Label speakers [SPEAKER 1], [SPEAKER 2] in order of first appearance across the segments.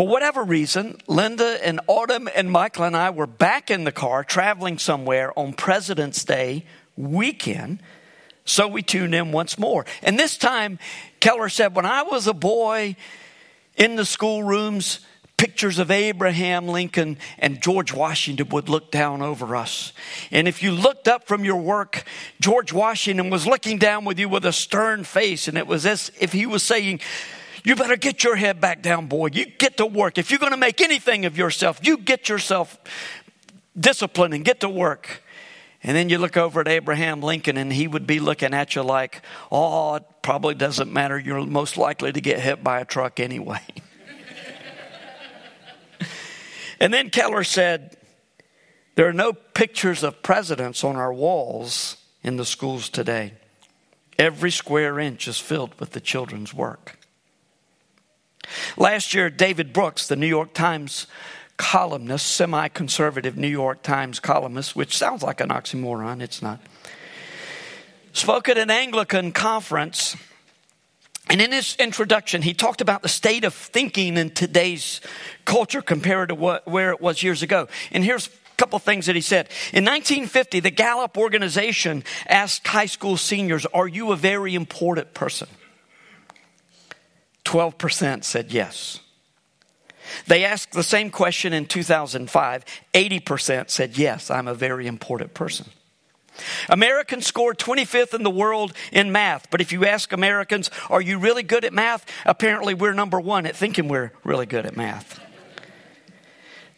[SPEAKER 1] For whatever reason, Linda and Autumn and Michael and I were back in the car traveling somewhere on President's Day weekend. So we tuned in once more. And this time, Keller said, When I was a boy in the schoolrooms, pictures of Abraham Lincoln and George Washington would look down over us. And if you looked up from your work, George Washington was looking down with you with a stern face, and it was as if he was saying, you better get your head back down, boy. You get to work. If you're going to make anything of yourself, you get yourself disciplined and get to work. And then you look over at Abraham Lincoln, and he would be looking at you like, oh, it probably doesn't matter. You're most likely to get hit by a truck anyway. and then Keller said, there are no pictures of presidents on our walls in the schools today. Every square inch is filled with the children's work. Last year, David Brooks, the New York Times columnist, semi conservative New York Times columnist, which sounds like an oxymoron, it's not, spoke at an Anglican conference. And in his introduction, he talked about the state of thinking in today's culture compared to what, where it was years ago. And here's a couple things that he said. In 1950, the Gallup organization asked high school seniors, Are you a very important person? 12% said yes. They asked the same question in 2005. 80% said, Yes, I'm a very important person. Americans scored 25th in the world in math, but if you ask Americans, Are you really good at math? Apparently, we're number one at thinking we're really good at math.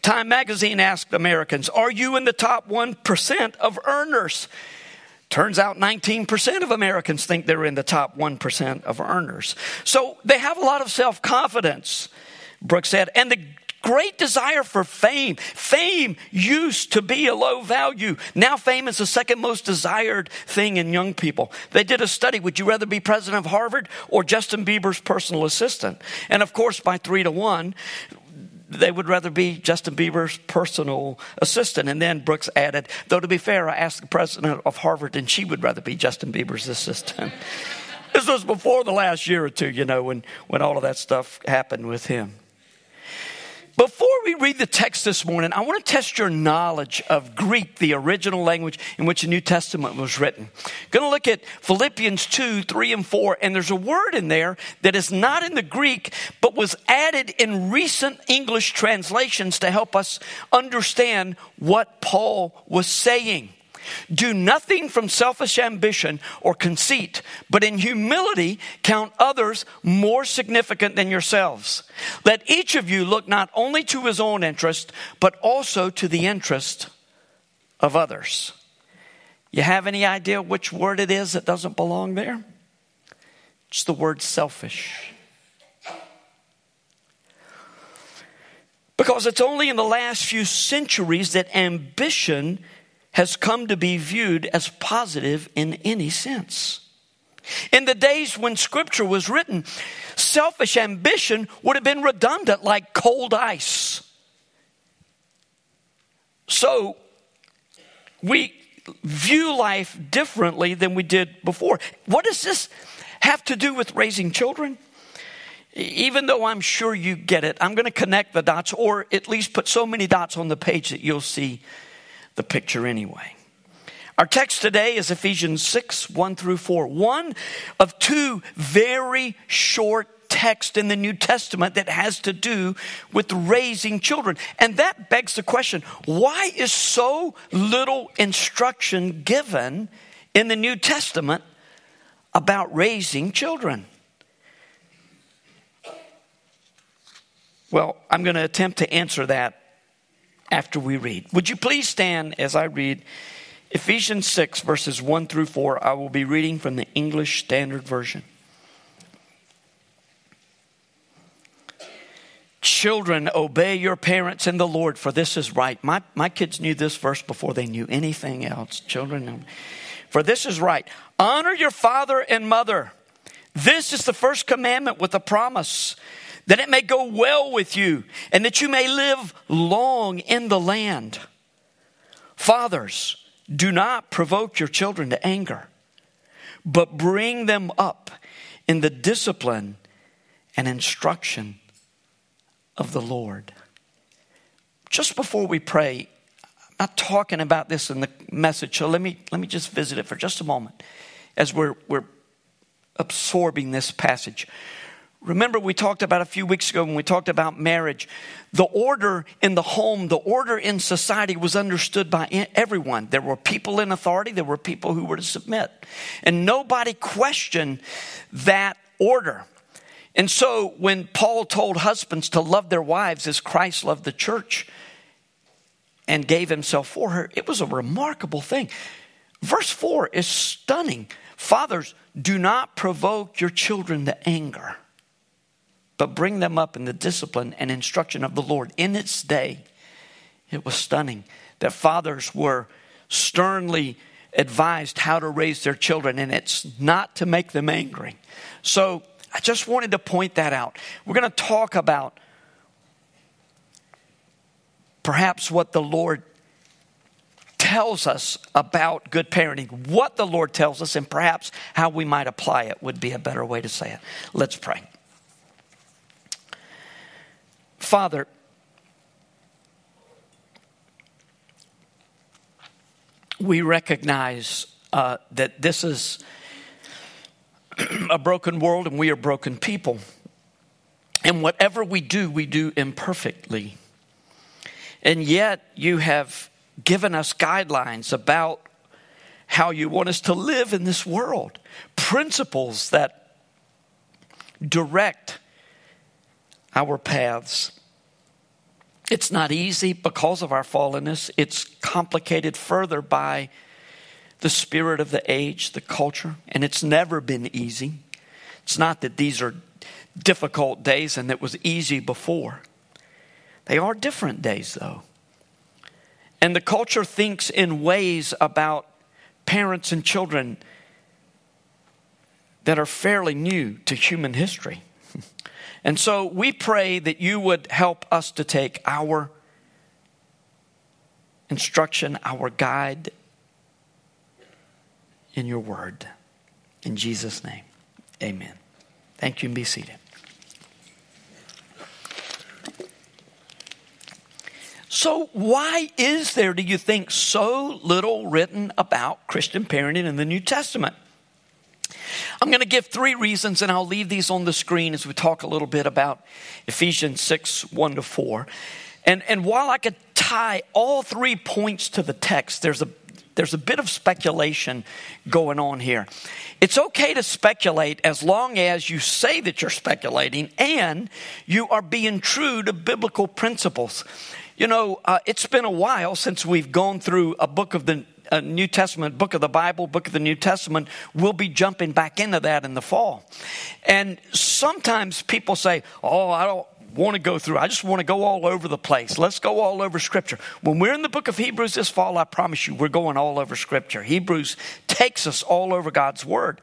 [SPEAKER 1] Time magazine asked Americans, Are you in the top 1% of earners? Turns out 19% of Americans think they're in the top 1% of earners. So they have a lot of self confidence. Brooks said, and the great desire for fame. Fame used to be a low value. Now fame is the second most desired thing in young people. They did a study. Would you rather be president of Harvard or Justin Bieber's personal assistant? And of course, by three to one, they would rather be Justin Bieber's personal assistant. And then Brooks added, though to be fair, I asked the president of Harvard and she would rather be Justin Bieber's assistant. this was before the last year or two, you know, when, when all of that stuff happened with him. Before we read the text this morning, I want to test your knowledge of Greek, the original language in which the New Testament was written. I'm Going to look at Philippians 2, 3, and 4, and there's a word in there that is not in the Greek, but was added in recent English translations to help us understand what Paul was saying. Do nothing from selfish ambition or conceit, but in humility count others more significant than yourselves. Let each of you look not only to his own interest, but also to the interest of others. You have any idea which word it is that doesn't belong there? It's the word selfish. Because it's only in the last few centuries that ambition has come to be viewed as positive in any sense. In the days when scripture was written, selfish ambition would have been redundant like cold ice. So, we view life differently than we did before. What does this have to do with raising children? Even though I'm sure you get it, I'm going to connect the dots or at least put so many dots on the page that you'll see the picture anyway. Our text today is Ephesians 6 1 through 4. One of two very short texts in the New Testament that has to do with raising children. And that begs the question why is so little instruction given in the New Testament about raising children? Well, I'm going to attempt to answer that after we read. Would you please stand as I read Ephesians 6, verses 1 through 4? I will be reading from the English Standard Version. Children, obey your parents in the Lord, for this is right. My, my kids knew this verse before they knew anything else. Children, for this is right. Honor your father and mother. This is the first commandment with a promise that it may go well with you and that you may live long in the land. Fathers, do not provoke your children to anger, but bring them up in the discipline and instruction of the Lord. Just before we pray, I'm not talking about this in the message, so let me, let me just visit it for just a moment as we're, we're absorbing this passage. Remember, we talked about a few weeks ago when we talked about marriage. The order in the home, the order in society was understood by everyone. There were people in authority, there were people who were to submit. And nobody questioned that order. And so when Paul told husbands to love their wives as Christ loved the church and gave himself for her, it was a remarkable thing. Verse 4 is stunning. Fathers, do not provoke your children to anger but bring them up in the discipline and instruction of the Lord. In its day, it was stunning that fathers were sternly advised how to raise their children, and it's not to make them angry. So I just wanted to point that out. We're going to talk about perhaps what the Lord tells us about good parenting, what the Lord tells us, and perhaps how we might apply it would be a better way to say it. Let's pray. Father, we recognize uh, that this is a broken world and we are broken people. And whatever we do, we do imperfectly. And yet, you have given us guidelines about how you want us to live in this world, principles that direct our paths. It's not easy because of our fallenness. It's complicated further by the spirit of the age, the culture, and it's never been easy. It's not that these are difficult days and it was easy before. They are different days, though. And the culture thinks in ways about parents and children that are fairly new to human history. And so we pray that you would help us to take our instruction, our guide in your word. In Jesus' name, amen. Thank you and be seated. So, why is there, do you think, so little written about Christian parenting in the New Testament? I'm going to give three reasons, and I'll leave these on the screen as we talk a little bit about Ephesians 6 1 to 4. And, and while I could tie all three points to the text, there's a, there's a bit of speculation going on here. It's okay to speculate as long as you say that you're speculating and you are being true to biblical principles. You know, uh, it's been a while since we've gone through a book of the New Testament, book of the Bible, book of the New Testament, we'll be jumping back into that in the fall. And sometimes people say, Oh, I don't want to go through. I just want to go all over the place. Let's go all over Scripture. When we're in the book of Hebrews this fall, I promise you, we're going all over Scripture. Hebrews takes us all over God's Word.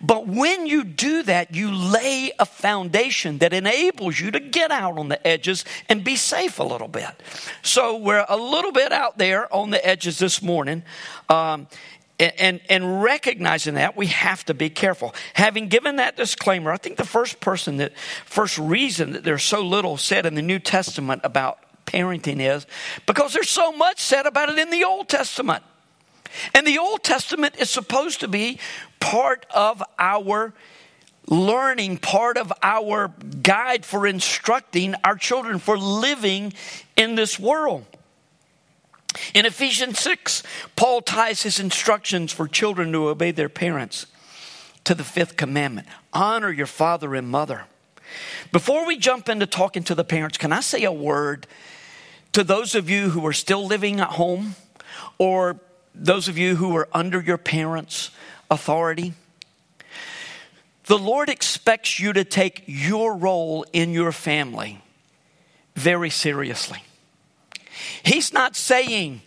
[SPEAKER 1] But when you do that, you lay a foundation that enables you to get out on the edges and be safe a little bit. So we're a little bit out there on the edges this morning. Um, and, and recognizing that, we have to be careful. Having given that disclaimer, I think the first person that, first reason that there's so little said in the New Testament about parenting is because there's so much said about it in the Old Testament. And the Old Testament is supposed to be part of our learning, part of our guide for instructing our children for living in this world. In Ephesians 6, Paul ties his instructions for children to obey their parents to the fifth commandment honor your father and mother. Before we jump into talking to the parents, can I say a word to those of you who are still living at home or those of you who are under your parents' authority. The Lord expects you to take your role in your family very seriously. He's not saying,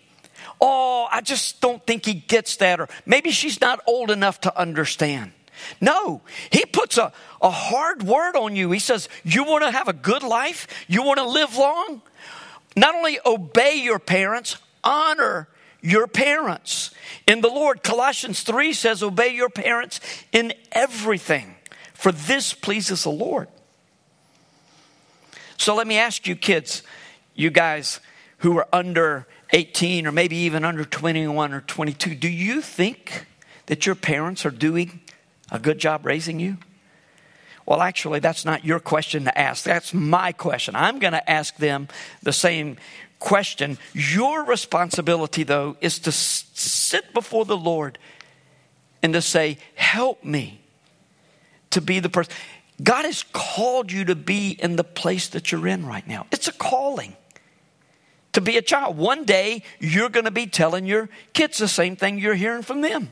[SPEAKER 1] Oh, I just don't think he gets that, or maybe she's not old enough to understand. No, he puts a, a hard word on you. He says, You want to have a good life? You want to live long? Not only obey your parents, honor your parents in the Lord. Colossians 3 says, Obey your parents in everything, for this pleases the Lord. So let me ask you, kids, you guys who are under 18 or maybe even under 21 or 22, do you think that your parents are doing a good job raising you? Well, actually, that's not your question to ask. That's my question. I'm going to ask them the same question. Your responsibility, though, is to sit before the Lord and to say, Help me to be the person. God has called you to be in the place that you're in right now. It's a calling to be a child. One day, you're going to be telling your kids the same thing you're hearing from them,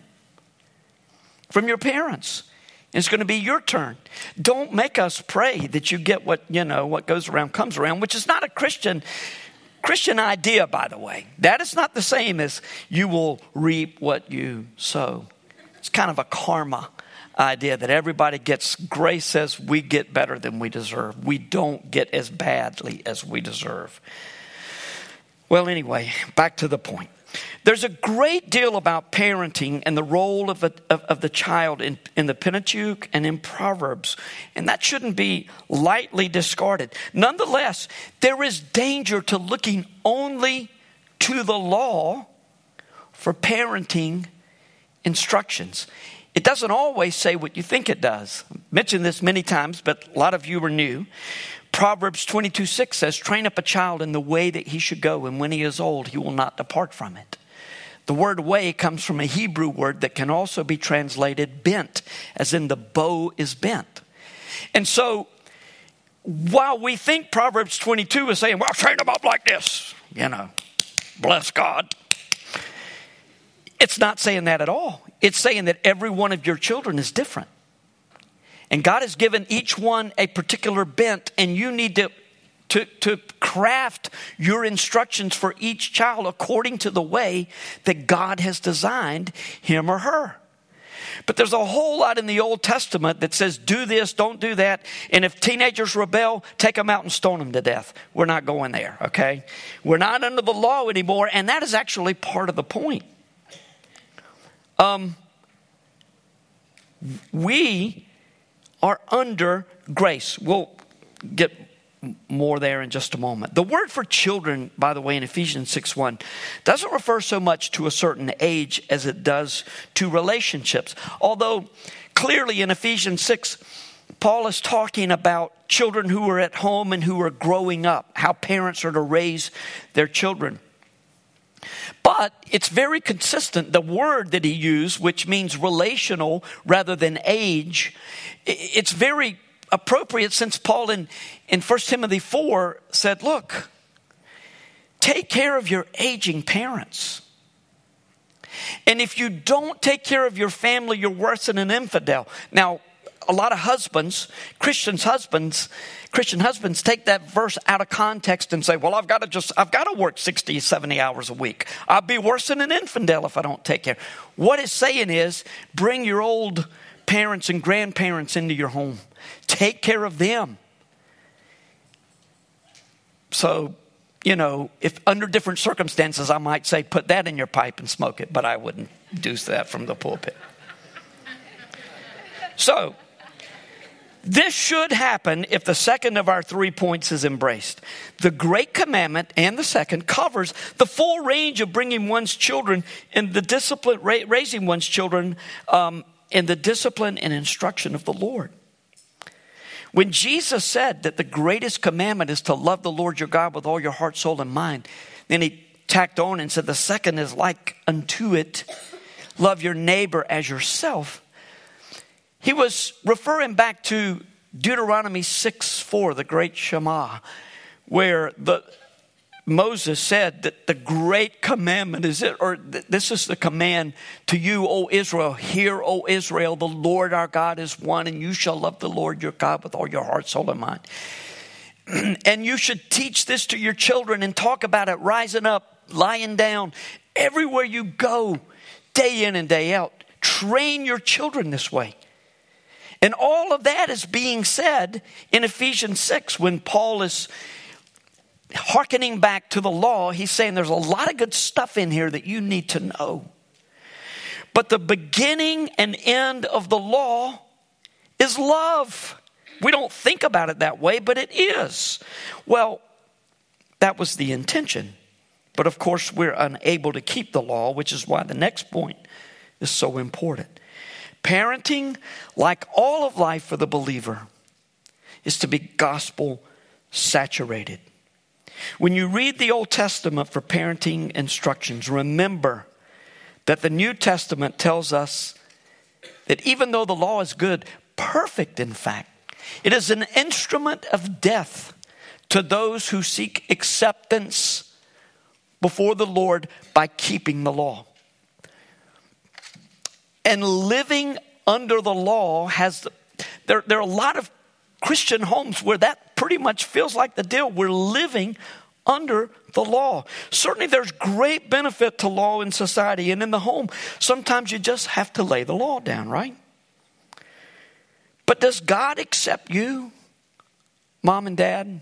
[SPEAKER 1] from your parents. It's going to be your turn. Don't make us pray that you get what, you know, what goes around comes around, which is not a Christian Christian idea, by the way. That is not the same as you will reap what you sow. It's kind of a karma idea that everybody gets grace says we get better than we deserve. We don't get as badly as we deserve. Well, anyway, back to the point. There's a great deal about parenting and the role of, a, of, of, the child in, in the Pentateuch and in Proverbs, and that shouldn't be lightly discarded. Nonetheless, there is danger to looking only to the law for parenting instructions. It doesn't always say what you think it does. I've mentioned this many times, but a lot of you are new. Proverbs 22 6 says, Train up a child in the way that he should go, and when he is old, he will not depart from it. The word way comes from a Hebrew word that can also be translated bent, as in the bow is bent. And so, while we think Proverbs 22 is saying, well, train them up like this, you know, bless God, it's not saying that at all. It's saying that every one of your children is different. And God has given each one a particular bent, and you need to, to, to craft your instructions for each child according to the way that God has designed him or her. But there's a whole lot in the Old Testament that says, do this, don't do that. And if teenagers rebel, take them out and stone them to death. We're not going there, okay? We're not under the law anymore, and that is actually part of the point. Um, we are under grace. We'll get more there in just a moment. The word for children, by the way, in Ephesians 6 1, doesn't refer so much to a certain age as it does to relationships. Although clearly in Ephesians 6, Paul is talking about children who are at home and who are growing up, how parents are to raise their children. But it's very consistent. The word that he used, which means relational rather than age, it's very appropriate since Paul in, in 1 Timothy 4 said, Look, take care of your aging parents. And if you don't take care of your family, you're worse than an infidel. Now, a lot of husbands, Christians husbands, Christian husbands take that verse out of context and say, well, I've got to just, I've got to work 60, 70 hours a week. I'll be worse than an infidel if I don't take care. What it's saying is bring your old parents and grandparents into your home. Take care of them. So, you know, if under different circumstances, I might say, put that in your pipe and smoke it, but I wouldn't do that from the pulpit. So, this should happen if the second of our three points is embraced. The great commandment and the second covers the full range of bringing one's children and the discipline, raising one's children um, in the discipline and instruction of the Lord. When Jesus said that the greatest commandment is to love the Lord your God with all your heart, soul, and mind, then he tacked on and said the second is like unto it love your neighbor as yourself. He was referring back to Deuteronomy 6 4, the great Shema, where the, Moses said that the great commandment is it, or this is the command to you, O Israel. Hear, O Israel, the Lord our God is one, and you shall love the Lord your God with all your heart, soul, and mind. and you should teach this to your children and talk about it rising up, lying down, everywhere you go, day in and day out. Train your children this way. And all of that is being said in Ephesians 6 when Paul is hearkening back to the law. He's saying there's a lot of good stuff in here that you need to know. But the beginning and end of the law is love. We don't think about it that way, but it is. Well, that was the intention. But of course, we're unable to keep the law, which is why the next point is so important. Parenting, like all of life for the believer, is to be gospel saturated. When you read the Old Testament for parenting instructions, remember that the New Testament tells us that even though the law is good, perfect in fact, it is an instrument of death to those who seek acceptance before the Lord by keeping the law. And living under the law has, there, there are a lot of Christian homes where that pretty much feels like the deal. We're living under the law. Certainly, there's great benefit to law in society and in the home. Sometimes you just have to lay the law down, right? But does God accept you, mom and dad,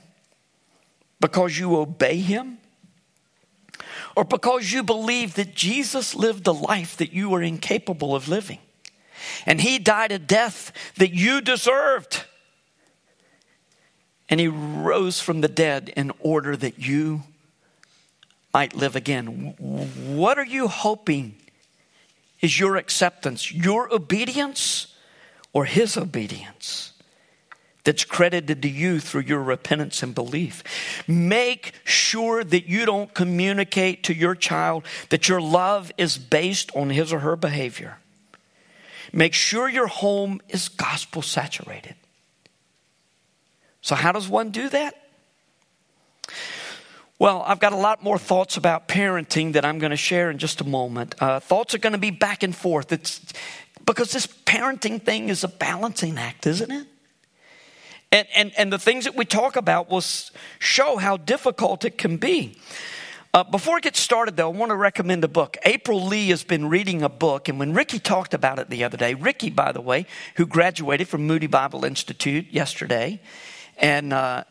[SPEAKER 1] because you obey Him? Or because you believe that Jesus lived the life that you were incapable of living? And He died a death that you deserved and he rose from the dead in order that you might live again. What are you hoping is your acceptance, your obedience, or his obedience? That's credited to you through your repentance and belief. Make sure that you don't communicate to your child that your love is based on his or her behavior. Make sure your home is gospel saturated. So, how does one do that? Well, I've got a lot more thoughts about parenting that I'm going to share in just a moment. Uh, thoughts are going to be back and forth. It's because this parenting thing is a balancing act, isn't it? And, and, and the things that we talk about will show how difficult it can be. Uh, before I get started, though, I want to recommend a book. April Lee has been reading a book, and when Ricky talked about it the other day, Ricky, by the way, who graduated from Moody Bible Institute yesterday, and uh,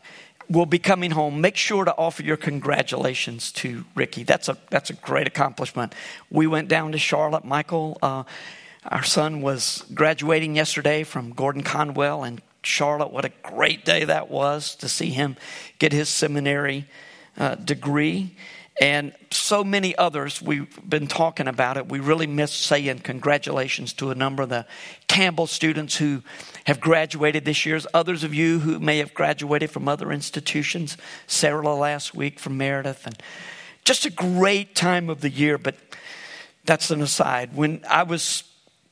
[SPEAKER 1] will be coming home. Make sure to offer your congratulations to Ricky. That's a that's a great accomplishment. We went down to Charlotte. Michael, uh, our son, was graduating yesterday from Gordon Conwell in Charlotte. What a great day that was to see him get his seminary uh, degree and so many others. We've been talking about it. We really miss saying congratulations to a number of the Campbell students who have graduated this year. Others of you who may have graduated from other institutions. Sarah last week from Meredith. And just a great time of the year, but that's an aside. When I was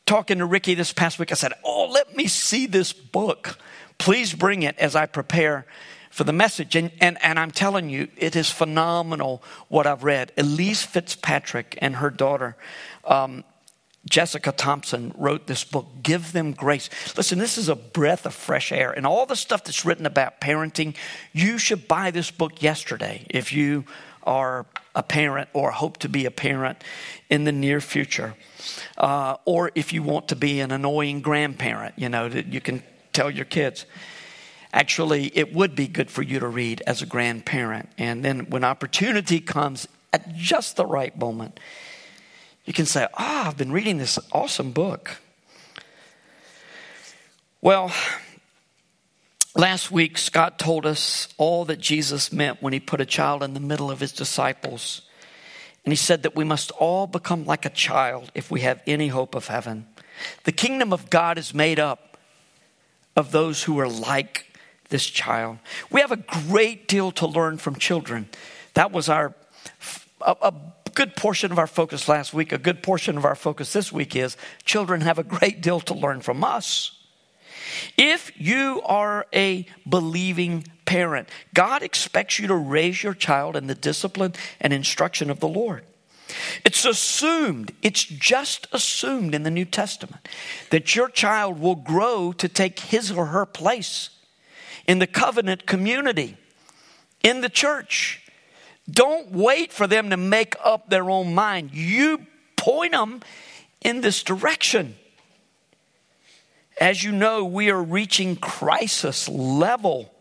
[SPEAKER 1] talking to Ricky this past week, I said, Oh, let me see this book. Please bring it as I prepare for the message. And, and, and I'm telling you, it is phenomenal what I've read. Elyse Fitzpatrick and her daughter, um, Jessica Thompson, wrote this book, Give Them Grace. Listen, this is a breath of fresh air. And all the stuff that's written about parenting, you should buy this book yesterday if you are a parent or hope to be a parent in the near future. Uh, or if you want to be an annoying grandparent, you know, that you can tell your kids. Actually, it would be good for you to read as a grandparent. And then when opportunity comes at just the right moment, you can say, Ah, oh, I've been reading this awesome book. Well, last week, Scott told us all that Jesus meant when he put a child in the middle of his disciples. And he said that we must all become like a child if we have any hope of heaven. The kingdom of God is made up of those who are like this child. We have a great deal to learn from children. That was our a, a, good portion of our focus last week. A good portion of our focus this week is children have a great deal to learn from us. If you are a believing parent, God expects you to raise your child in the discipline and instruction of the Lord. It's assumed, it's just assumed in the New Testament that your child will grow to take his or her place in the covenant community, in the church. Don't wait for them to make up their own mind. You point them in this direction. As you know, we are reaching crisis level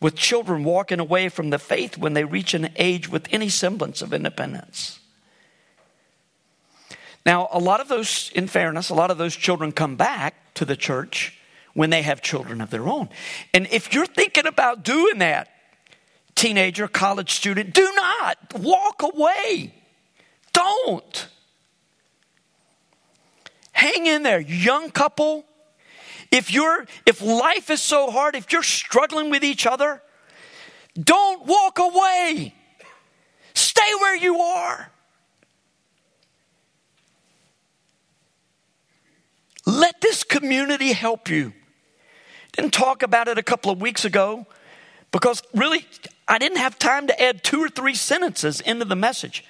[SPEAKER 1] with children walking away from the faith when they reach an age with any semblance of independence. Now, a lot of those, in fairness, a lot of those children come back to the church when they have children of their own. And if you're thinking about doing that, teenager, college student, do not walk away. Don't. Hang in there, young couple. If you're if life is so hard, if you're struggling with each other, don't walk away. Stay where you are. Let this community help you. Didn't talk about it a couple of weeks ago because really I didn't have time to add two or three sentences into the message.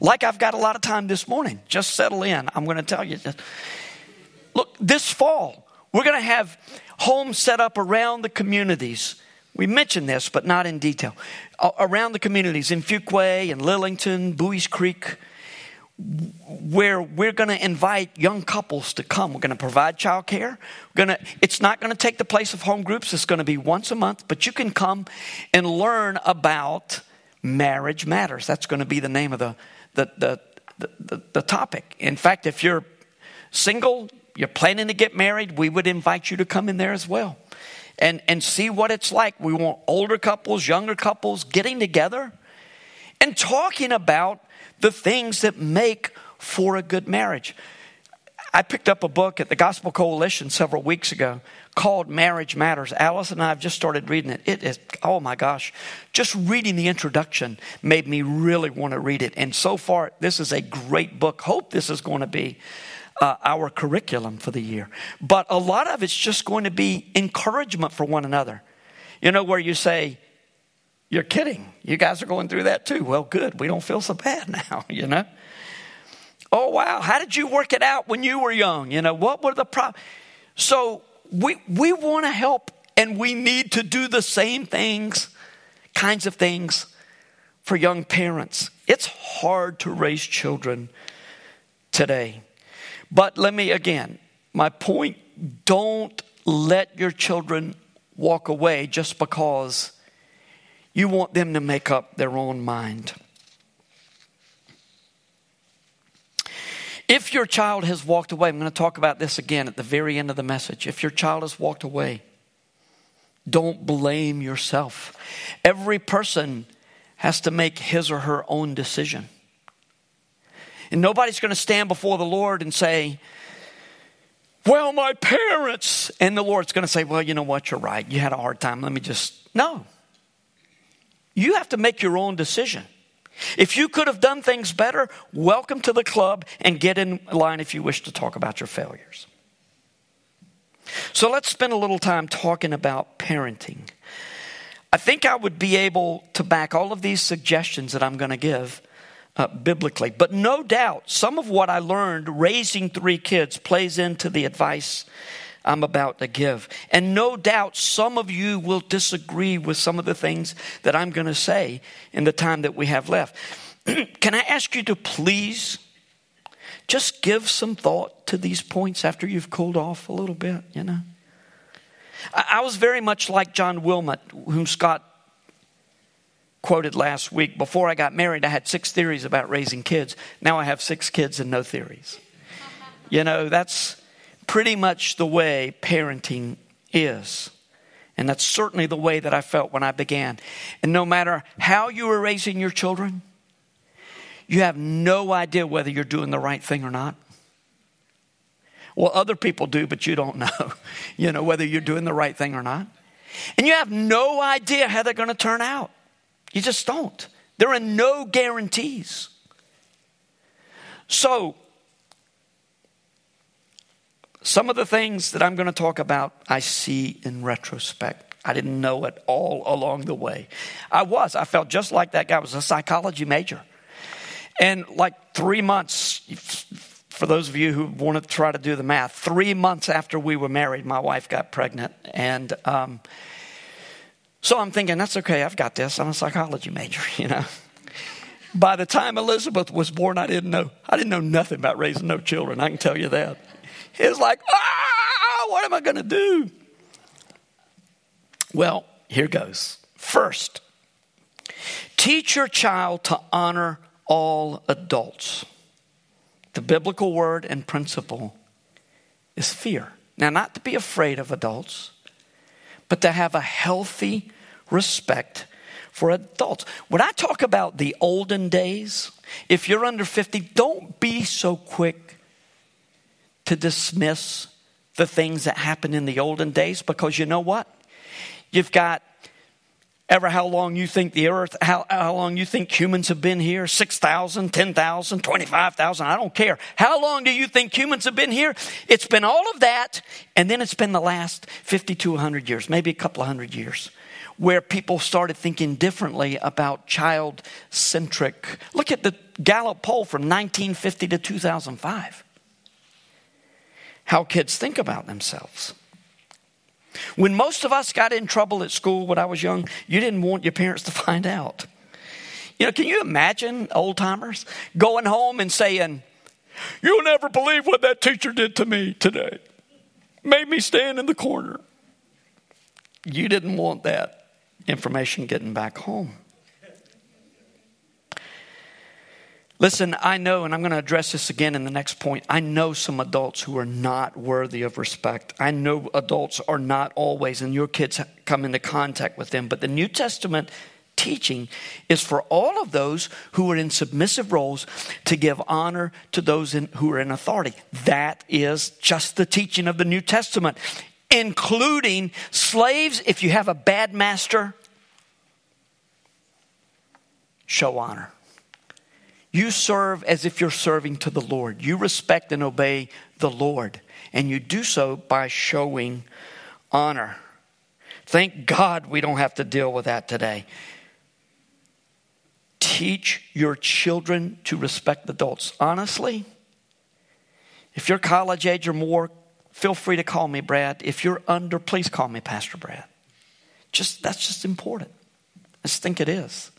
[SPEAKER 1] Like I've got a lot of time this morning. Just settle in. I'm going to tell you. This. Look, this fall, we're going to have homes set up around the communities. We mentioned this, but not in detail. Around the communities in Fuquay and Lillington, Buies Creek, where we're going to invite young couples to come. We're going to provide childcare. We're going to, it's not going to take the place of home groups. It's going to be once a month, but you can come and learn about marriage matters. That's going to be the name of the, the, the, the, the, the topic. In fact, if you're single, you're planning to get married, we would invite you to come in there as well and, and see what it's like. We want older couples, younger couples getting together and talking about the things that make for a good marriage. I picked up a book at the Gospel Coalition several weeks ago called Marriage Matters. Alice and I have just started reading it. It is, oh my gosh, just reading the introduction made me really want to read it. And so far, this is a great book. Hope this is going to be uh, our curriculum for the year. But a lot of it's just going to be encouragement for one another. You know, where you say, You're kidding. You guys are going through that too. Well, good. We don't feel so bad now, you know? Oh, wow. How did you work it out when you were young? You know, what were the problems? So we, we want to help and we need to do the same things, kinds of things for young parents. It's hard to raise children today. But let me again, my point don't let your children walk away just because you want them to make up their own mind. If your child has walked away, I'm going to talk about this again at the very end of the message. If your child has walked away, don't blame yourself. Every person has to make his or her own decision. And nobody's going to stand before the Lord and say, Well, my parents. And the Lord's going to say, Well, you know what? You're right. You had a hard time. Let me just. No. You have to make your own decision. If you could have done things better, welcome to the club and get in line if you wish to talk about your failures. So let's spend a little time talking about parenting. I think I would be able to back all of these suggestions that I'm going to give uh, biblically. But no doubt, some of what I learned raising three kids plays into the advice I'm about to give. And no doubt, some of you will disagree with some of the things that I'm going to say in the time that we have left. Can I ask you to please just give some thought to these points after you've cooled off a little bit, you know? I, I was very much like John Wilmot, whom Scott quoted last week. Before I got married, I had six theories about raising kids. Now I have six kids and no theories. You know, that's pretty much the way parenting is. And that's certainly the way that I felt when I began. And no matter how you are raising your children, you have no idea whether you're doing the right thing or not. Well, other people do, but you don't know, you know, whether you're doing the right thing or not. And you have no idea how they're going to turn out. You just don't. There are no guarantees. So, some of the things that I'm going to talk about, I see in retrospect. I didn't know it all along the way. I was. I felt just like that guy. I was a psychology major. And like three months, for those of you who want to try to do the math, three months after we were married, my wife got pregnant. And um, so I'm thinking, that's okay, I've got this. I'm a psychology major, you know. By the time Elizabeth was born, I didn't know. I didn't know nothing about raising no children. I can tell you that. It was like, ah, what am I going to do? Well, here goes. First, teach your child to honor all adults. The biblical word and principle is fear. Now, not to be afraid of adults, but to have a healthy respect for adults. When I talk about the olden days, if you're under 50, don't be so quick to dismiss the things that happened in the olden days because you know what? You've got ever how long you think the earth, how, how long you think humans have been here 6,000, 10,000, 25,000, I don't care. How long do you think humans have been here? It's been all of that, and then it's been the last 50 to 100 years, maybe a couple of hundred years, where people started thinking differently about child centric. Look at the Gallup poll from 1950 to 2005. How kids think about themselves. When most of us got in trouble at school when I was young, you didn't want your parents to find out. You know, can you imagine old timers going home and saying, You'll never believe what that teacher did to me today? Made me stand in the corner. You didn't want that information getting back home. Listen, I know, and I'm going to address this again in the next point. I know some adults who are not worthy of respect. I know adults are not always, and your kids come into contact with them. But the New Testament teaching is for all of those who are in submissive roles to give honor to those in, who are in authority. That is just the teaching of the New Testament, including slaves. If you have a bad master, show honor. You serve as if you're serving to the Lord. You respect and obey the Lord, and you do so by showing honor. Thank God we don't have to deal with that today. Teach your children to respect adults. Honestly, if you're college age or more, feel free to call me Brad. If you're under, please call me Pastor Brad. Just that's just important. I just think it is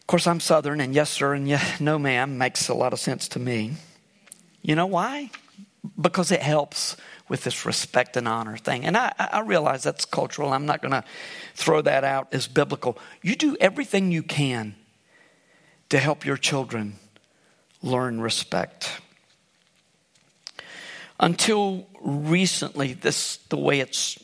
[SPEAKER 1] Of course, I'm Southern, and yes, sir, and yeah, no, ma'am makes a lot of sense to me. You know why? Because it helps with this respect and honor thing. And I, I realize that's cultural. I'm not going to throw that out as biblical. You do everything you can to help your children learn respect. Until recently, this the way it's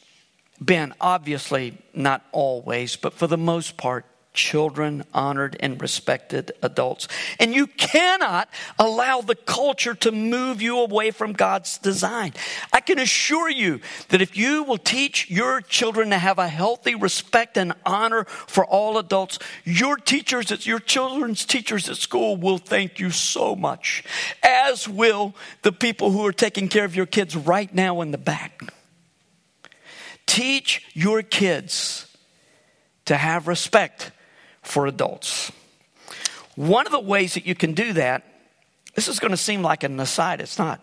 [SPEAKER 1] been. Obviously, not always, but for the most part, children honored and respected adults. And you cannot allow the culture to move you away from God's design. I can assure you that if you will teach your children to have a healthy respect and honor for all adults, your teachers, your children's teachers at school will thank you so much, as will the people who are taking care of your kids right now in the back. Teach your kids to have respect for adults. One of the ways that you can do that, this is going to seem like an aside, it's not.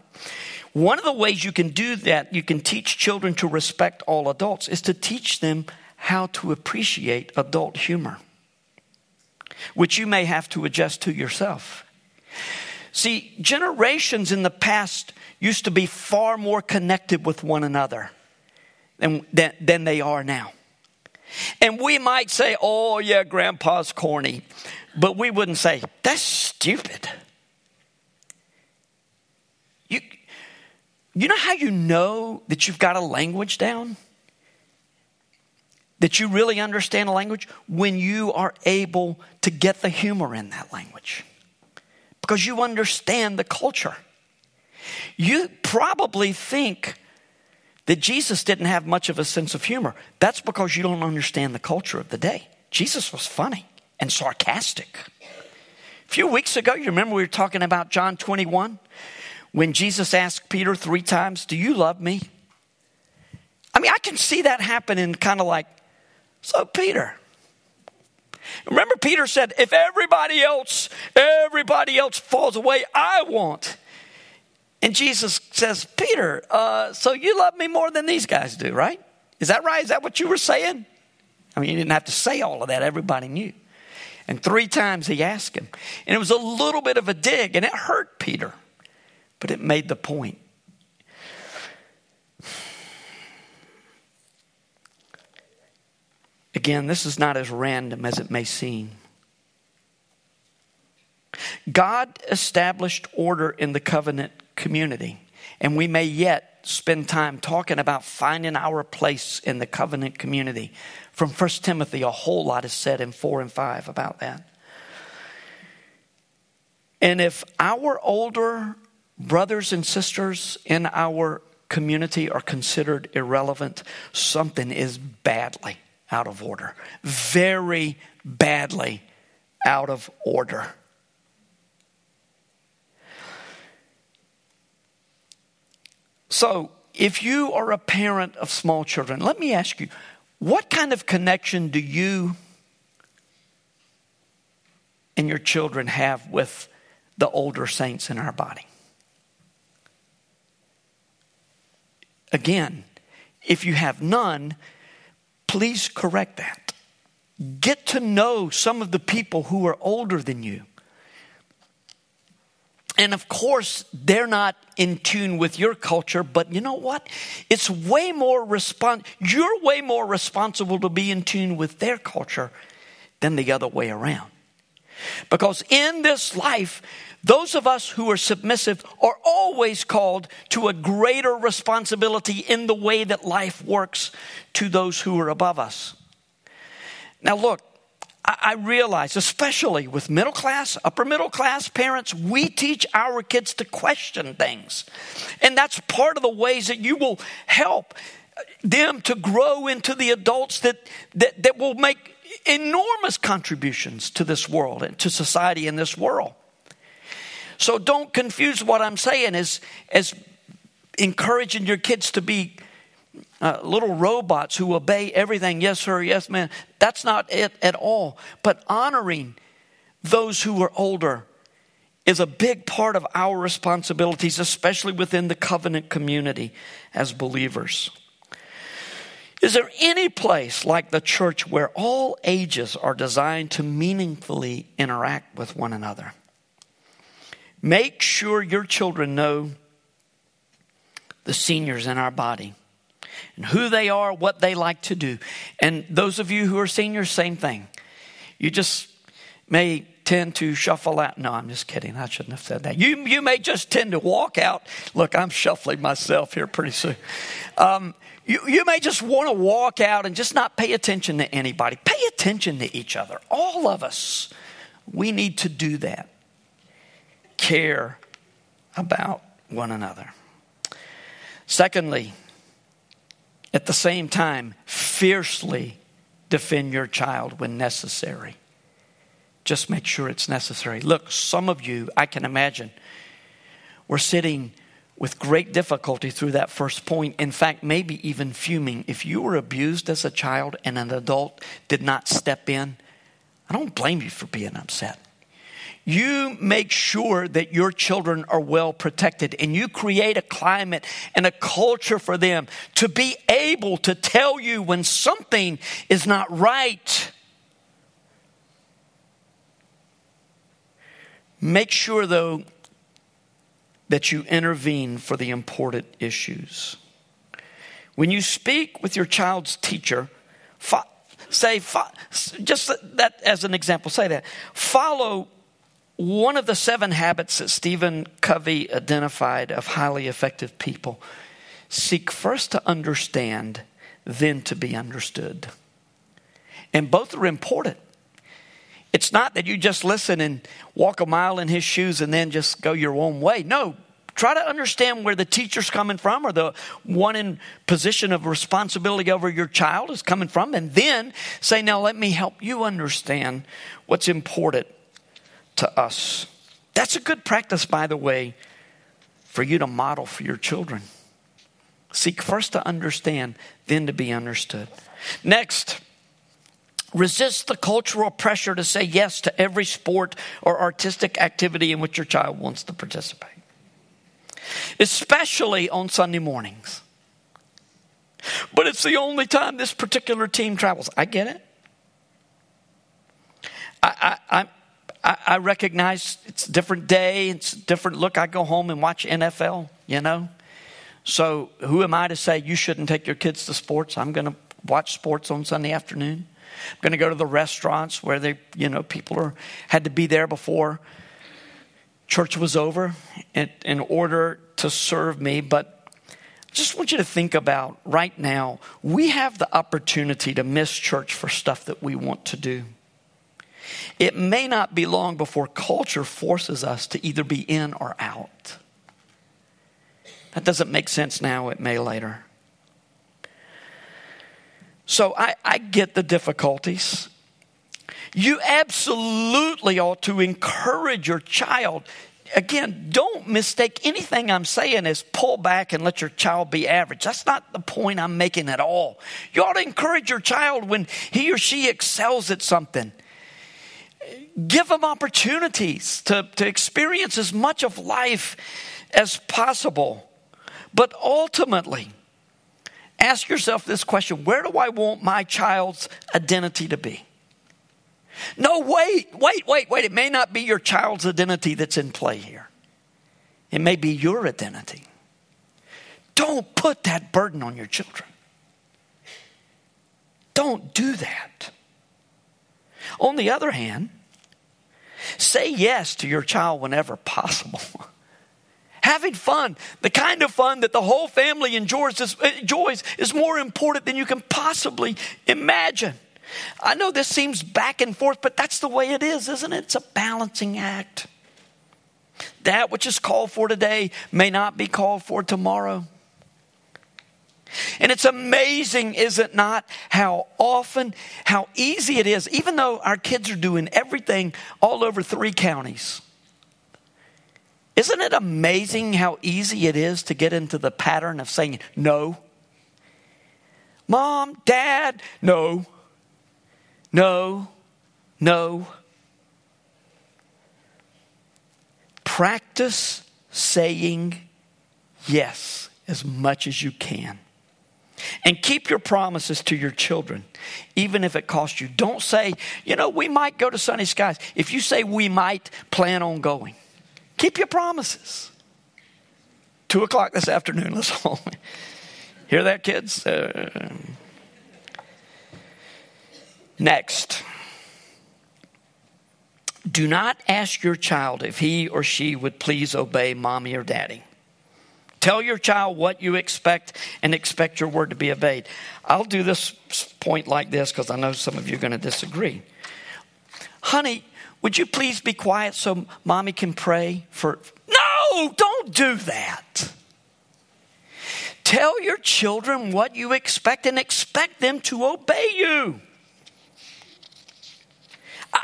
[SPEAKER 1] One of the ways you can do that, you can teach children to respect all adults, is to teach them how to appreciate adult humor, which you may have to adjust to yourself. See, generations in the past used to be far more connected with one another than, than, than they are now. And we might say, oh, yeah, grandpa's corny. But we wouldn't say, that's stupid. You, you know how you know that you've got a language down? That you really understand a language? When you are able to get the humor in that language. Because you understand the culture. You probably think that Jesus didn't have much of a sense of humor. That's because you don't understand the culture of the day. Jesus was funny and sarcastic. A few weeks ago, you remember we were talking about John 21 when Jesus asked Peter three times, Do you love me? I mean, I can see that happening kind of like, So, Peter, remember Peter said, If everybody else, everybody else falls away, I want. And Jesus says, Peter, uh, so you love me more than these guys do, right? Is that right? Is that what you were saying? I mean, you didn't have to say all of that, everybody knew. And three times he asked him. And it was a little bit of a dig, and it hurt Peter, but it made the point. Again, this is not as random as it may seem. God established order in the covenant community. And we may yet spend time talking about finding our place in the covenant community. From 1 Timothy, a whole lot is said in 4 and 5 about that. And if our older brothers and sisters in our community are considered irrelevant, something is badly out of order. Very badly out of order. So, if you are a parent of small children, let me ask you what kind of connection do you and your children have with the older saints in our body? Again, if you have none, please correct that. Get to know some of the people who are older than you. And of course, they're not in tune with your culture, but you know what? It's way more respons- you're way more responsible to be in tune with their culture than the other way around. Because in this life, those of us who are submissive are always called to a greater responsibility in the way that life works to those who are above us. Now, look, I realize, especially with middle class, upper middle class parents, we teach our kids to question things. And that's part of the ways that you will help them to grow into the adults that, that, that will make enormous contributions to this world and to society in this world. So don't confuse what I'm saying as, as encouraging your kids to be uh, little robots who obey everything, yes, sir, yes, man. That's not it at all. But honoring those who are older is a big part of our responsibilities, especially within the covenant community as believers. Is there any place like the church where all ages are designed to meaningfully interact with one another? Make sure your children know the seniors in our body and who they are, what they like to do. And those of you who are seniors, same thing. You just may tend to shuffle out. No, I'm just kidding. I shouldn't have said that. You, you may just tend to walk out. Look, I'm shuffling myself here pretty soon. Um, you, you may just want to walk out and just not pay attention to anybody. Pay attention to each other. All of us, we need to do that. Care about one another. Secondly, at the same time, fiercely defend your child when necessary. Just make sure it's necessary. Look, some of you, I can imagine, were sitting with great difficulty through that first point. In fact, maybe even fuming. If you were abused as a child and an adult did not step in, I don't blame you for being upset you make sure that your children are well protected and you create a climate and a culture for them to be able to tell you when something is not right. Make sure, though, that you intervene for the important issues. When you speak with your child's teacher, say, just that as an example, say that. Follow one of the seven habits that Stephen Covey identified of highly effective people seek first to understand, then to be understood. And both are important. It's not that you just listen and walk a mile in his shoes and then just go your own way. No, try to understand where the teacher's coming from or the one in position of responsibility over your child is coming from, and then say, Now let me help you understand what's important to us. That's a good practice, by the way, for you to model for your children. Seek first to understand, then to be understood. Next, resist the cultural pressure to say yes to every sport or artistic activity in which your child wants to participate, especially on Sunday mornings. But it's the only time this particular team travels. I get it. I, I, recognize it's a different day, it's a different look. I go home and watch NFL, you know. So who am I to say you shouldn't take your kids to sports? I'm going to watch sports on Sunday afternoon. I'm going to go to the restaurants where they, you know, people are had to be there before church was over in, in order to serve me, but I just want you to think about right now, we have the opportunity to miss church for stuff that we want to do. It may not be long before culture forces us to either be in or out. That doesn't make sense now, it may later. So I, I get the difficulties. You absolutely ought to encourage your child. Again, don't mistake anything I'm saying as pull back and let your child be average. That's not the point I'm making at all. You ought to encourage your child when he or she excels at something. Give them opportunities to, to experience as much of life as possible. But ultimately, ask yourself this question where do I want my child's identity to be? No, wait, wait, wait, wait. It may not be your child's identity that's in play here, it may be your identity. Don't put that burden on your children. Don't do that. On the other hand, say yes to your child whenever possible. Having fun, the kind of fun that the whole family enjoys is, enjoys is more important than you can possibly imagine. I know this seems back and forth, but that's the way it is, isn't it? It's a balancing act. That which is called for today may not be called for tomorrow. And it's amazing, is it not, how often, how easy it is, even though our kids are doing everything all over three counties. Isn't it amazing how easy it is to get into the pattern of saying no? Mom, dad, no, no, no. Practice saying yes as much as you can. And keep your promises to your children, even if it costs you. Don't say, you know, we might go to Sunny Skies. If you say we might, plan on going. Keep your promises. Two o'clock this afternoon, let's all hear that, kids? Uh, next. Do not ask your child if he or she would please obey mommy or daddy. Tell your child what you expect and expect your word to be obeyed. I'll do this point like this because I know some of you are going to disagree. Honey, would you please be quiet so mommy can pray for. No, don't do that. Tell your children what you expect and expect them to obey you.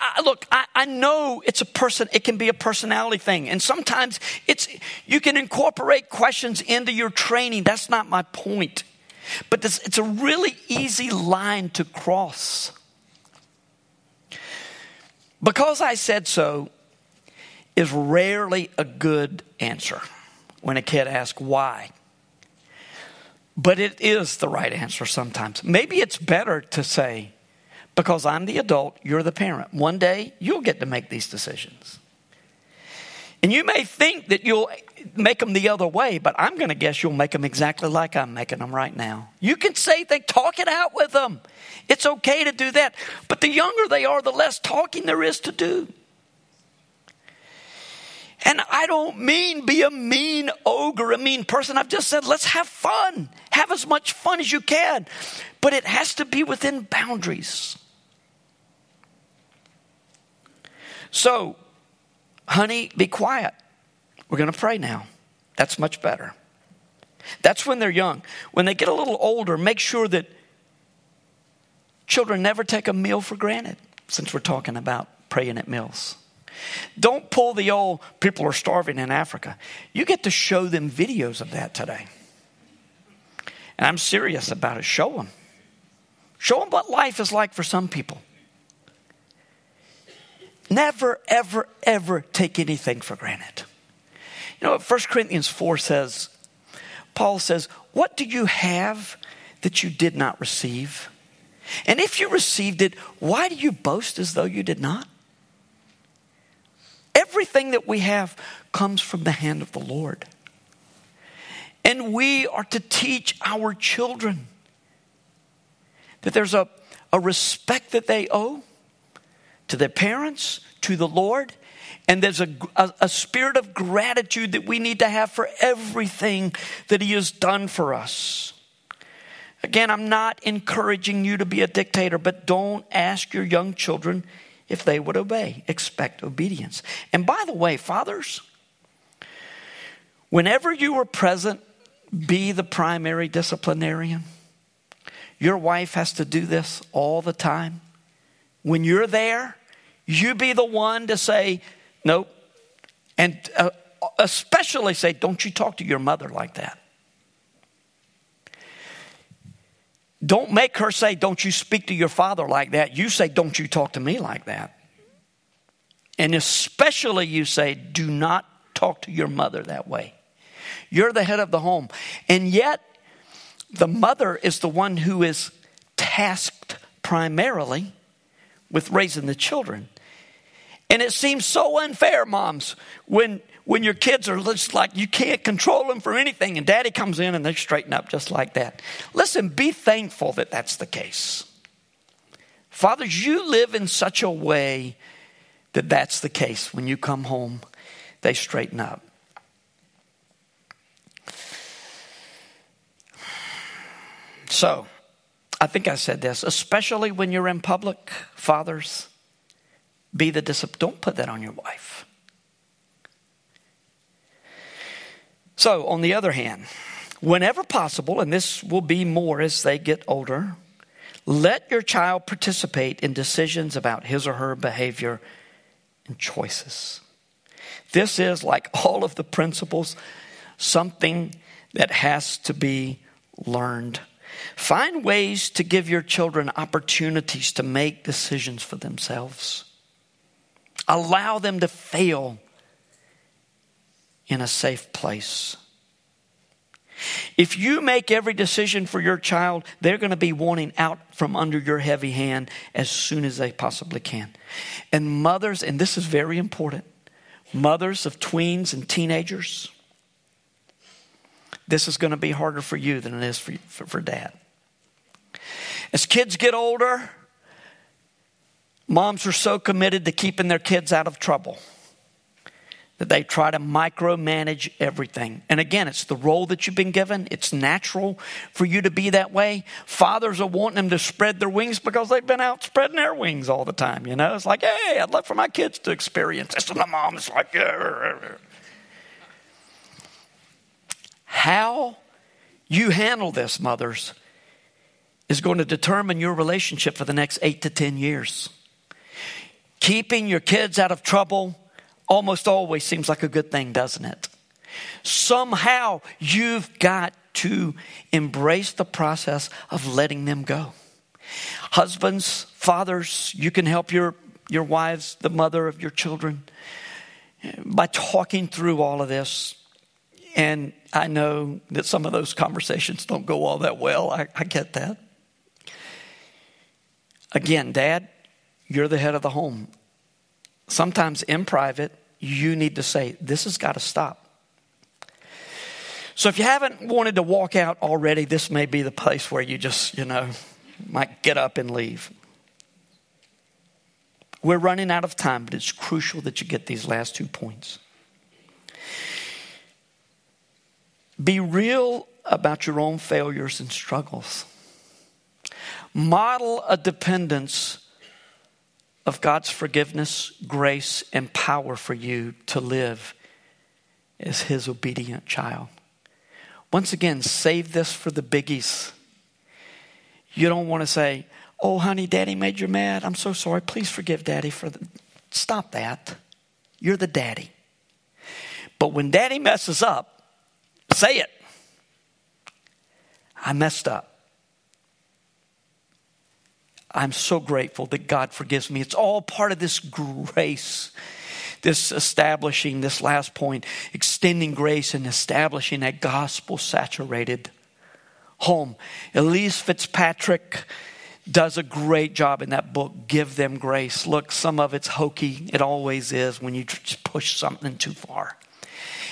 [SPEAKER 1] I, look, I, I, know it's a person, it can be a personality thing. And sometimes it's, you can incorporate questions into your training. That's not my point. But this, it's a really easy line to cross. Because I said so is rarely a good answer when a kid asks why. But it is the right answer sometimes. Maybe it's better to say, because I'm the adult, you're the parent. One day you'll get to make these decisions. And you may think that you'll make them the other way, but I'm going to guess you'll make them exactly like I'm making them right now. You can say, they talk it out with them. It's okay to do that. But the younger they are, the less talking there is to do. And I don't mean be a mean ogre, a mean person. I've just said, let's have fun. Have as much fun as you can. But it has to be within boundaries. So, honey, be quiet. We're going to pray now. That's much better. That's when they're young. When they get a little older, make sure that children never take a meal for granted, since we're talking about praying at meals. Don't pull the old people are starving in Africa. You get to show them videos of that today. And I'm serious about it. Show them. Show them what life is like for some people. Never, ever, ever take anything for granted. You know what 1 Corinthians 4 says? Paul says, What do you have that you did not receive? And if you received it, why do you boast as though you did not? Everything that we have comes from the hand of the Lord. And we are to teach our children that there's a, a respect that they owe to their parents, to the Lord, And there's a, a, a, spirit of gratitude that we need to have for everything that He has done for us. Again, I'm not encouraging you to be a dictator, but don't ask your young children if they would obey. Expect obedience. And by the way, fathers, whenever you are present, be the primary disciplinarian. Your wife has to do this all the time. When you're there, you be the one to say, nope. And uh, especially say, don't you talk to your mother like that. Don't make her say, Don't you speak to your father like that. You say, Don't you talk to me like that. And especially you say, Do not talk to your mother that way. You're the head of the home. And yet, the mother is the one who is tasked primarily with raising the children. And it seems so unfair, moms, when when your kids are just like you can't control them for anything, and daddy comes in and they straighten up just like that. Listen, be thankful that that's the case. Fathers, you live in such a way that that's the case. When you come home, they straighten up. So, I think I said this, especially when you're in public, fathers, be the discipline. Don't put that on your wife. So, on the other hand, whenever possible, and this will be more as they get older, let your child participate in decisions about his or her behavior and choices. This is, like all of the principles, something that has to be learned. Find ways to give your children opportunities to make decisions for themselves. Allow them to fail in a safe place. If you make every decision for your child, they're going to be wanting out from under your heavy hand as soon as they possibly can. And mothers, and this is very important, mothers of tweens and teenagers, this is going to be harder for you than it is for, for, for dad. As kids get older, moms are so committed to keeping their kids out of trouble that they try to micromanage everything. And again, it's the role that you've been given. It's natural for you to be that way. Fathers are wanting them to spread their wings because they've been out spreading their wings all the time. You know, it's like, hey, I'd love for my kids to experience this. And the mom's like, yeah. How you handle this, mothers, is going to determine your relationship for the next eight to 10 years. Keeping your kids out of trouble almost always seems like a good thing, doesn't it? Somehow you've got to embrace the process of letting them go. Husbands, fathers, you can help your, your wives, the mother of your children, by talking through all of this. And I know that some of those conversations don't go all that well. I, I get that. Again, dad, you're the head of the home. Sometimes in private, you need to say, This has got to stop. So if you haven't wanted to walk out already, this may be the place where you just, you know, might get up and leave. We're running out of time, but it's crucial that you get these last two points. Be real about your own failures and struggles. Model a dependence of God's forgiveness, grace, and power for you to live as His obedient child. Once again, save this for the biggies. You don't want to say, Oh, honey, daddy made you mad. I'm so sorry. Please forgive daddy for the. Stop that. You're the daddy. But when daddy messes up, say it. I messed up. I'm so grateful that God forgives me. It's all part of this grace, this establishing, this last point, extending grace and establishing a gospel saturated home. Elyse Fitzpatrick does a great job in that book, Give Them Grace. Look, some of it's hokey. It always is when you push something too far.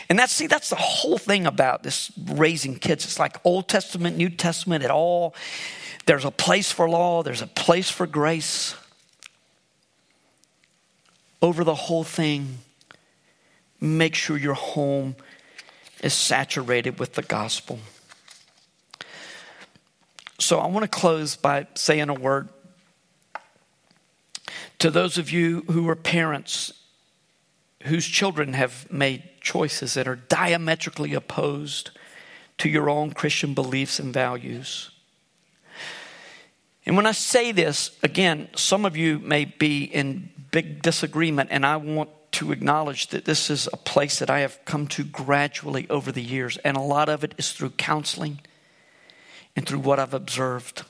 [SPEAKER 1] And that's see, that's the whole thing about this raising kids. It's like Old Testament, New Testament, it all there's a place for law, there's a place for grace. Over the whole thing, make sure your home is saturated with the gospel. So I want to close by saying a word to those of you who are parents whose children have made choices that are diametrically opposed to your own Christian beliefs and values. And when I say this, again, some of you may be in big disagreement, and I want to acknowledge that this is a place that I have come to gradually over the years, and a lot of it is through counseling and through what I've observed.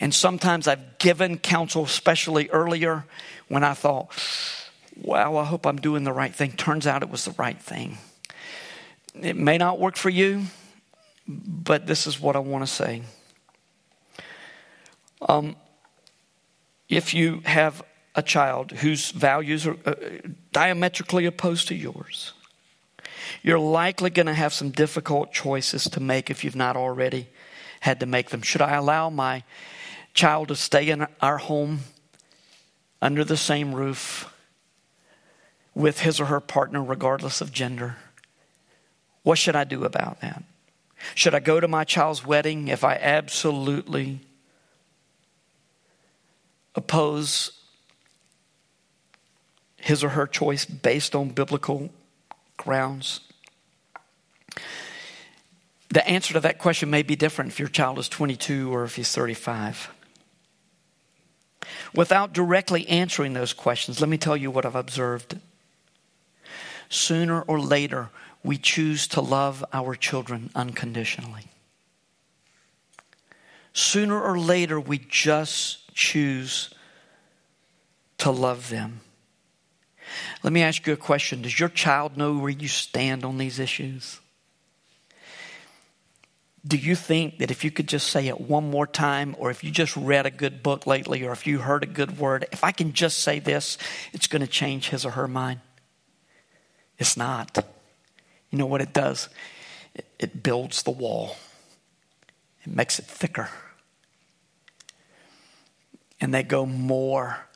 [SPEAKER 1] And sometimes I've given counsel, especially earlier, when I thought, well, I hope I'm doing the right thing. Turns out it was the right thing. It may not work for you, but this is what I want to say. Um, if you have a child whose values are uh, diametrically opposed to yours, you're likely going to have some difficult choices to make if you've not already had to make them. Should I allow my child to stay in our home under the same roof with his or her partner, regardless of gender? What should I do about that? Should I go to my child's wedding if I absolutely oppose his or her choice based on biblical grounds? The answer to that question may be different if your child is 22 or if he's 35. Without directly answering those questions, let me tell you what I've observed. Sooner or later, we choose to love our children unconditionally. Sooner or later, we just choose to love them. Let me ask you a question Does your child know where you stand on these issues? Do you think that if you could just say it one more time, or if you just read a good book lately, or if you heard a good word, if I can just say this, it's going to change his or her mind? It's not. You know what it does? It, it builds the wall, it makes it thicker. And they go more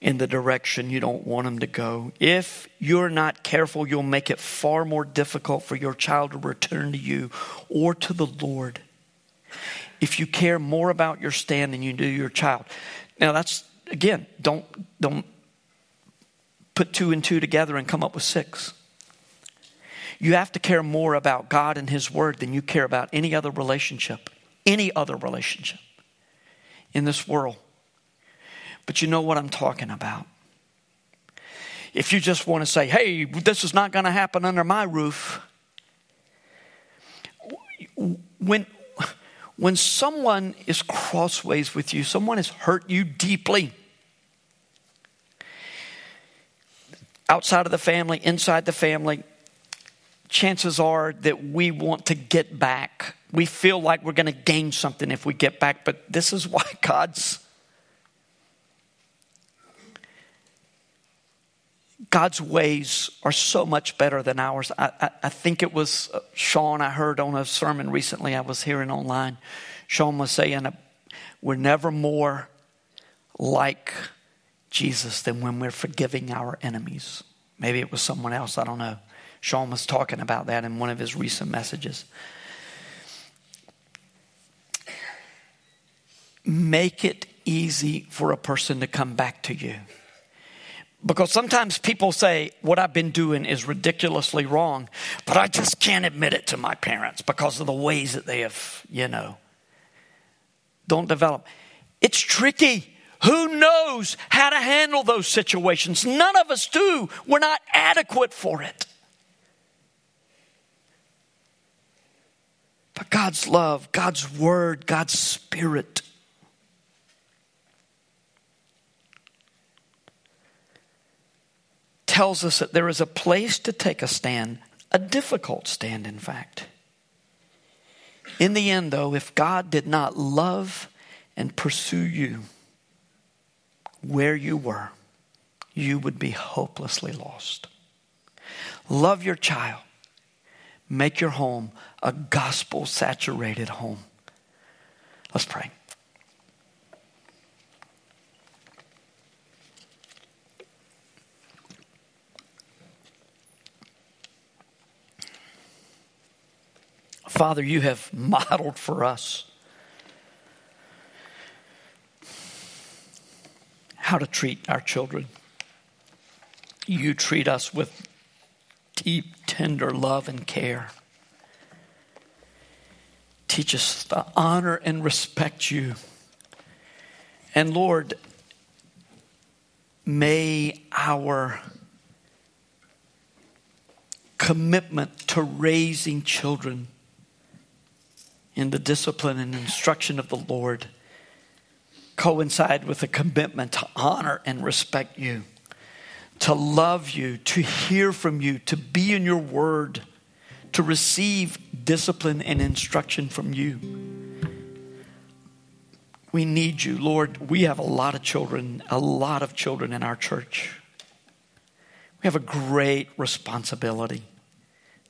[SPEAKER 1] in the direction you don't want them to go. If you're not careful, you'll make it far more difficult for your child to return to you or to the Lord. If you care more about your stand than you do your child. Now that's again, don't don't put two and two together and come up with six. You have to care more about God and His Word than you care about any other relationship, any other relationship in this world. But you know what I'm talking about. If you just want to say, hey, this is not going to happen under my roof, when, when someone is crossways with you, someone has hurt you deeply, outside of the family, inside the family, chances are that we want to get back. We feel like we're going to gain something if we get back, but this is why God's God's ways are so much better than ours. I, I, I, think it was uh, Sean I heard on a sermon recently I was hearing online. Sean was saying, We're never more like Jesus than when we're forgiving our enemies. Maybe it was someone else, I don't know. Sean was talking about that in one of his recent messages. Make it easy for a person to come back to you. Because sometimes people say, What I've been doing is ridiculously wrong, but I just can't admit it to my parents because of the ways that they have, you know, don't develop. It's tricky. Who knows how to handle those situations? None of us do. We're not adequate for it. But God's love, God's word, God's spirit tells us that there is a place to take a stand, a difficult stand, in fact. In the end, though, if God did not love and pursue you where you were, you would be hopelessly lost. Love your child. Make your home a gospel saturated home. Let's pray. Father, you have modeled for us how to treat our children. You treat us with deep, tender love and care. Teach us to honor and respect you. And Lord, may our commitment to raising children in the discipline and instruction of the Lord coincide with a commitment to honor and respect you, to love you, to hear from you, to be in your word, to receive discipline and instruction from you. We need you, Lord. We have a lot of children, a lot of children in our church. We have a great responsibility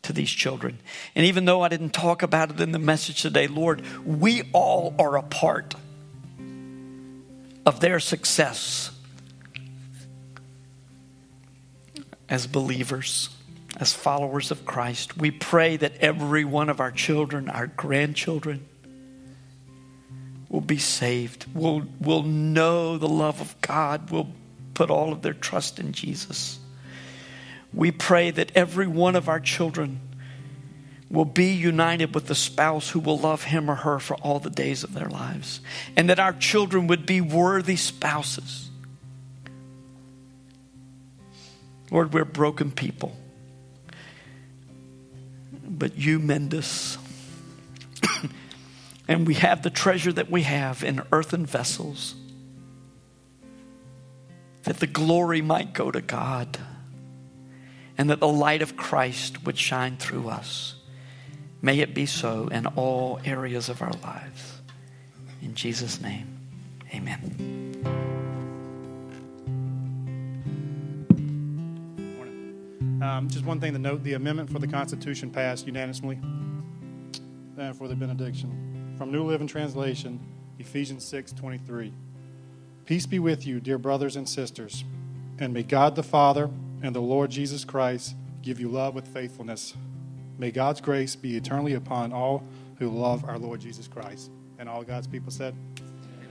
[SPEAKER 1] to these children. And even though I didn't talk about it in the message today, Lord, we all are a part of their success as believers, as followers of Christ. We pray that every one of our children, our grandchildren, will be saved, will, will know the love of God, will put all of their trust in Jesus. We pray that every one of our children will be united with the spouse who will love him or her for all the days of their lives, and that our children would be worthy spouses. Lord, we're broken people, but you mend us. and we have the treasure that we have in earthen vessels, that the glory might go to God and that the light of Christ would shine through us. May it be so in all areas of our lives. In Jesus' name, amen.
[SPEAKER 2] Um, just one thing to note the amendment for the Constitution passed unanimously. And for the benediction. From New Living Translation, Ephesians 6 23. Peace be with you, dear brothers and sisters, and may God the Father and the Lord Jesus Christ give you love with faithfulness. May God's grace be eternally upon all who love our Lord Jesus Christ. And all God's people said,